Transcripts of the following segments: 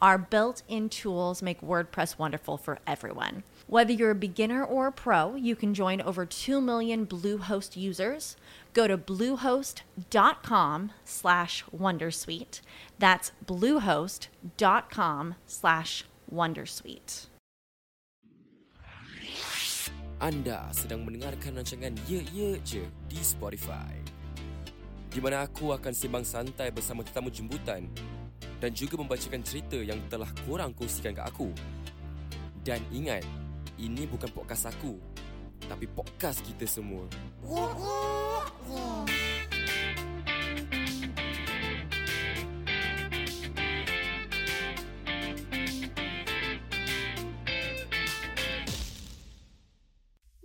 our built in tools make WordPress wonderful for everyone. Whether you're a beginner or a pro, you can join over 2 million Bluehost users. Go to bluehost.com slash wondersuite. That's bluehost.com slash wondersuite. Anda sedang mendengarkan rancangan Ye Ye Je di Spotify. Di mana aku akan sembang santai bersama tetamu jemputan dan juga membacakan cerita yang telah korang kongsikan ke aku. Dan ingat, ini bukan podcast aku Tapi podcast kita semua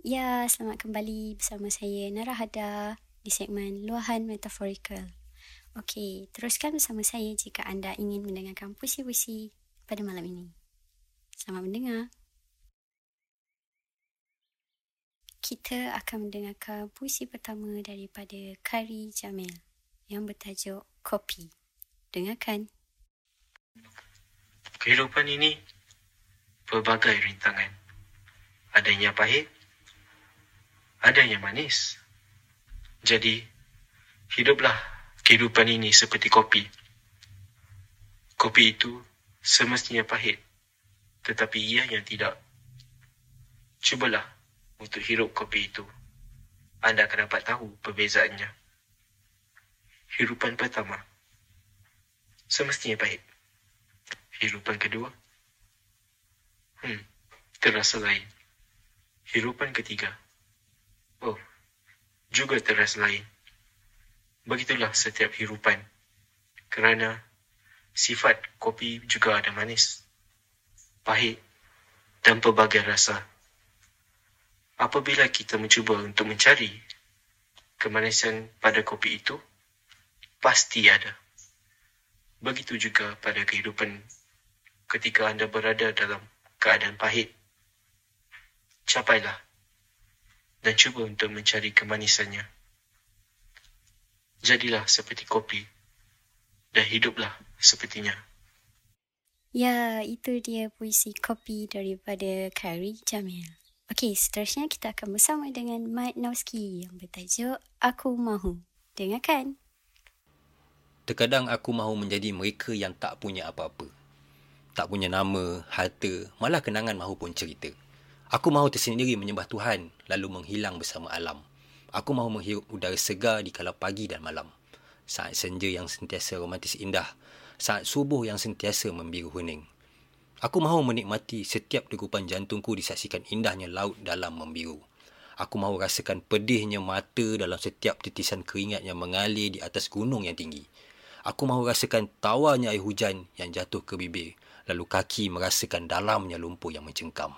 Ya, selamat kembali bersama saya Nara Hada di segmen Luahan Metaphorical. Okey, teruskan bersama saya jika anda ingin mendengarkan puisi-puisi pada malam ini. Selamat mendengar. kita akan mendengarkan puisi pertama daripada Kari Jamil yang bertajuk Kopi. Dengarkan. Kehidupan ini berbagai rintangan. Adanya pahit, adanya manis. Jadi, hiduplah kehidupan ini seperti kopi. Kopi itu semestinya pahit, tetapi ia yang tidak. Cubalah untuk hirup kopi itu, anda akan dapat tahu perbezaannya. Hirupan pertama, semestinya pahit. Hirupan kedua, hmm, terasa lain. Hirupan ketiga, oh, juga terasa lain. Begitulah setiap hirupan, kerana sifat kopi juga ada manis, pahit dan pelbagai rasa apabila kita mencuba untuk mencari kemanisan pada kopi itu, pasti ada. Begitu juga pada kehidupan ketika anda berada dalam keadaan pahit. Capailah dan cuba untuk mencari kemanisannya. Jadilah seperti kopi dan hiduplah sepertinya. Ya, itu dia puisi kopi daripada Kari Jamil. Okey, seterusnya kita akan bersama dengan Mat Nauski yang bertajuk Aku Mahu. Dengarkan. Terkadang aku mahu menjadi mereka yang tak punya apa-apa. Tak punya nama, harta, malah kenangan mahu pun cerita. Aku mahu tersendiri menyembah Tuhan lalu menghilang bersama alam. Aku mahu menghirup udara segar di kala pagi dan malam. Saat senja yang sentiasa romantis indah. Saat subuh yang sentiasa membiru hening. Aku mahu menikmati setiap degupan jantungku disaksikan indahnya laut dalam membiru. Aku mahu rasakan pedihnya mata dalam setiap titisan keringat yang mengalir di atas gunung yang tinggi. Aku mahu rasakan tawarnya air hujan yang jatuh ke bibir, lalu kaki merasakan dalamnya lumpur yang mencengkam.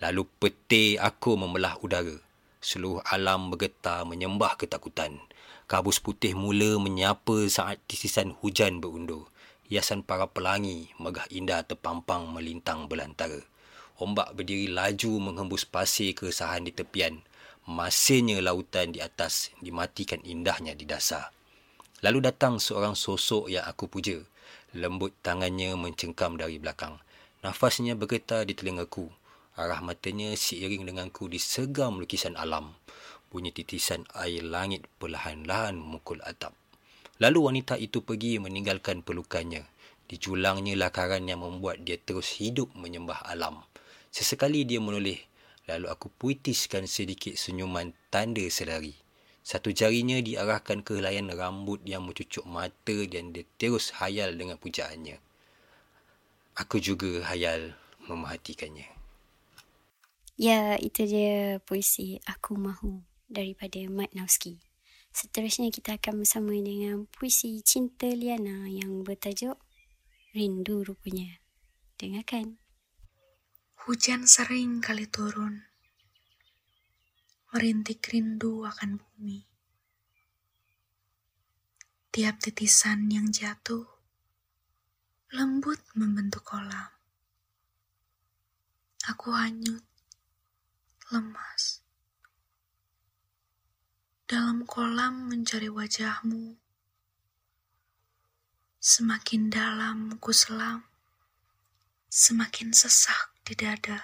Lalu peti aku membelah udara. Seluruh alam bergetar menyembah ketakutan. Kabus putih mula menyapa saat titisan hujan berundur hiasan para pelangi megah indah terpampang melintang belantara. Ombak berdiri laju menghembus pasir keresahan di tepian. Masihnya lautan di atas dimatikan indahnya di dasar. Lalu datang seorang sosok yang aku puja. Lembut tangannya mencengkam dari belakang. Nafasnya bergetar di telingaku. Arah matanya seiring denganku di segam lukisan alam. Bunyi titisan air langit perlahan-lahan memukul atap. Lalu wanita itu pergi meninggalkan pelukannya. Dijulangnya lakaran yang membuat dia terus hidup menyembah alam. Sesekali dia menoleh. Lalu aku puitiskan sedikit senyuman tanda selari. Satu jarinya diarahkan ke helaian rambut yang mencucuk mata dan dia terus hayal dengan pujaannya. Aku juga hayal memerhatikannya. Ya, itu dia puisi Aku Mahu daripada Mat Nauski. Seterusnya kita akan bersama dengan puisi Cinta Liana yang bertajuk Rindu Rupanya. Dengarkan. Hujan sering kali turun, merintik rindu akan bumi. Tiap titisan yang jatuh, lembut membentuk kolam. Aku hanyut, lemas. Dalam kolam mencari wajahmu, semakin dalam ku selam, semakin sesak di dada.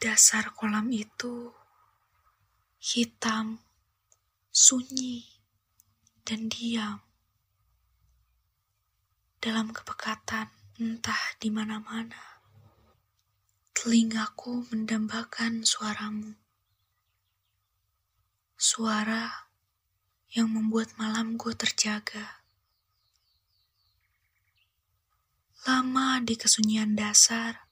Dasar kolam itu hitam, sunyi, dan diam. Dalam kepekatan entah di mana-mana, telingaku mendambakan suaramu. Suara yang membuat malamku terjaga. Lama di kesunyian dasar,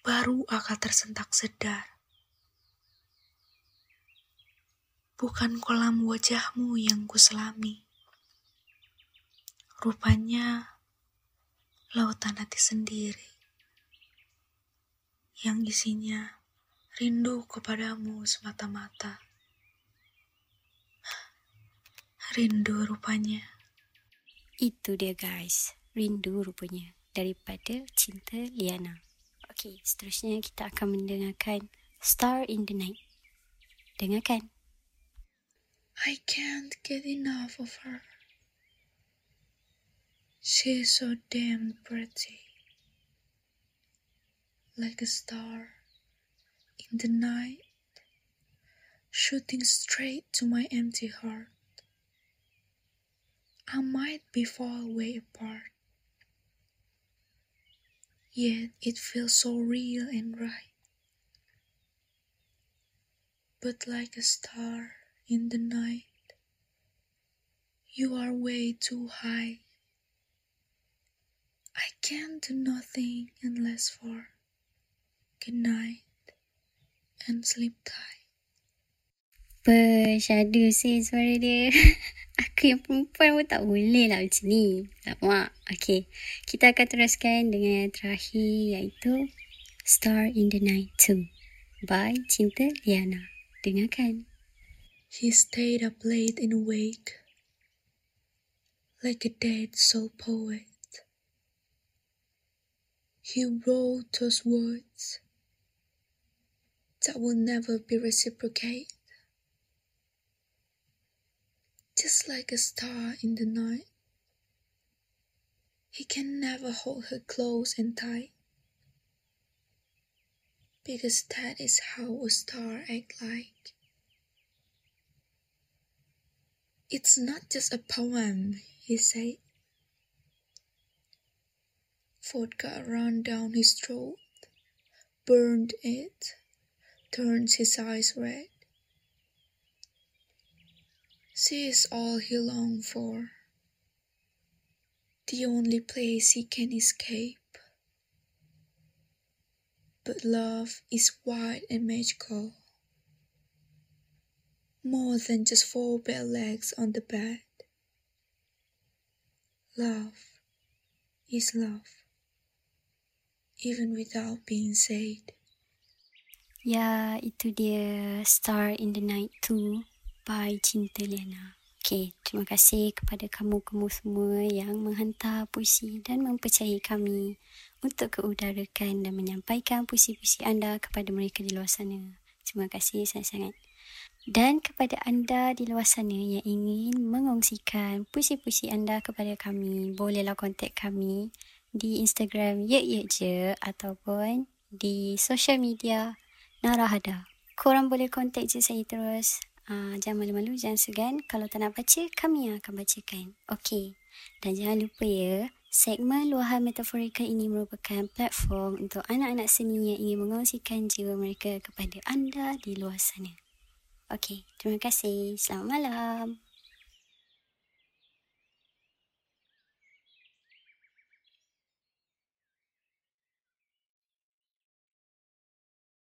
baru akal tersentak sedar. Bukan kolam wajahmu yang kuselami. Rupanya lautan hati sendiri yang isinya rindu kepadamu semata-mata. Rindu rupanya. Itu dia guys. Rindu rupanya daripada Cinta Liana. Okey, seterusnya kita akan mendengarkan Star in the Night. Dengarkan. I can't get enough of her. She's so damn pretty. Like a star in the night, shooting straight to my empty heart. I might be far away apart, yet it feels so real and right. But like a star in the night, you are way too high. I can't do nothing unless for good night and sleep tight. Apa syadu sih suara dia. Aku yang perempuan pun tak boleh lah macam ni. Tak mak. Okay. Kita akan teruskan dengan yang terakhir iaitu Star in the Night 2 by Cinta Liana. Dengarkan. He stayed up late and awake, like a dead soul poet. He wrote those words that will never be reciprocated. Just like a star in the night, he can never hold her close and tight. Because that is how a star act like. It's not just a poem, he said. Vodka ran down his throat, burned it, turns his eyes red. She is all he longed for, the only place he can escape. But love is wide and magical, more than just four bare legs on the bed. Love is love, even without being said. Ya, itu dia Star in the Night 2 by Cinta Liana. Okay, terima kasih kepada kamu-kamu semua yang menghantar puisi dan mempercayai kami untuk keudarakan dan menyampaikan puisi-puisi anda kepada mereka di luar sana. Terima kasih sangat-sangat. Dan kepada anda di luar sana yang ingin mengongsikan puisi-puisi anda kepada kami, bolehlah kontak kami di Instagram ye ye je ataupun di social media Narahada. Korang boleh kontak je saya terus. Uh, jangan malu-malu, jangan segan. Kalau tak nak baca, kami yang akan bacakan. Okey. Dan jangan lupa ya, segmen luahan metaforika ini merupakan platform untuk anak-anak seni yang ingin mengongsikan jiwa mereka kepada anda di luar sana. Okey, terima kasih. Selamat malam.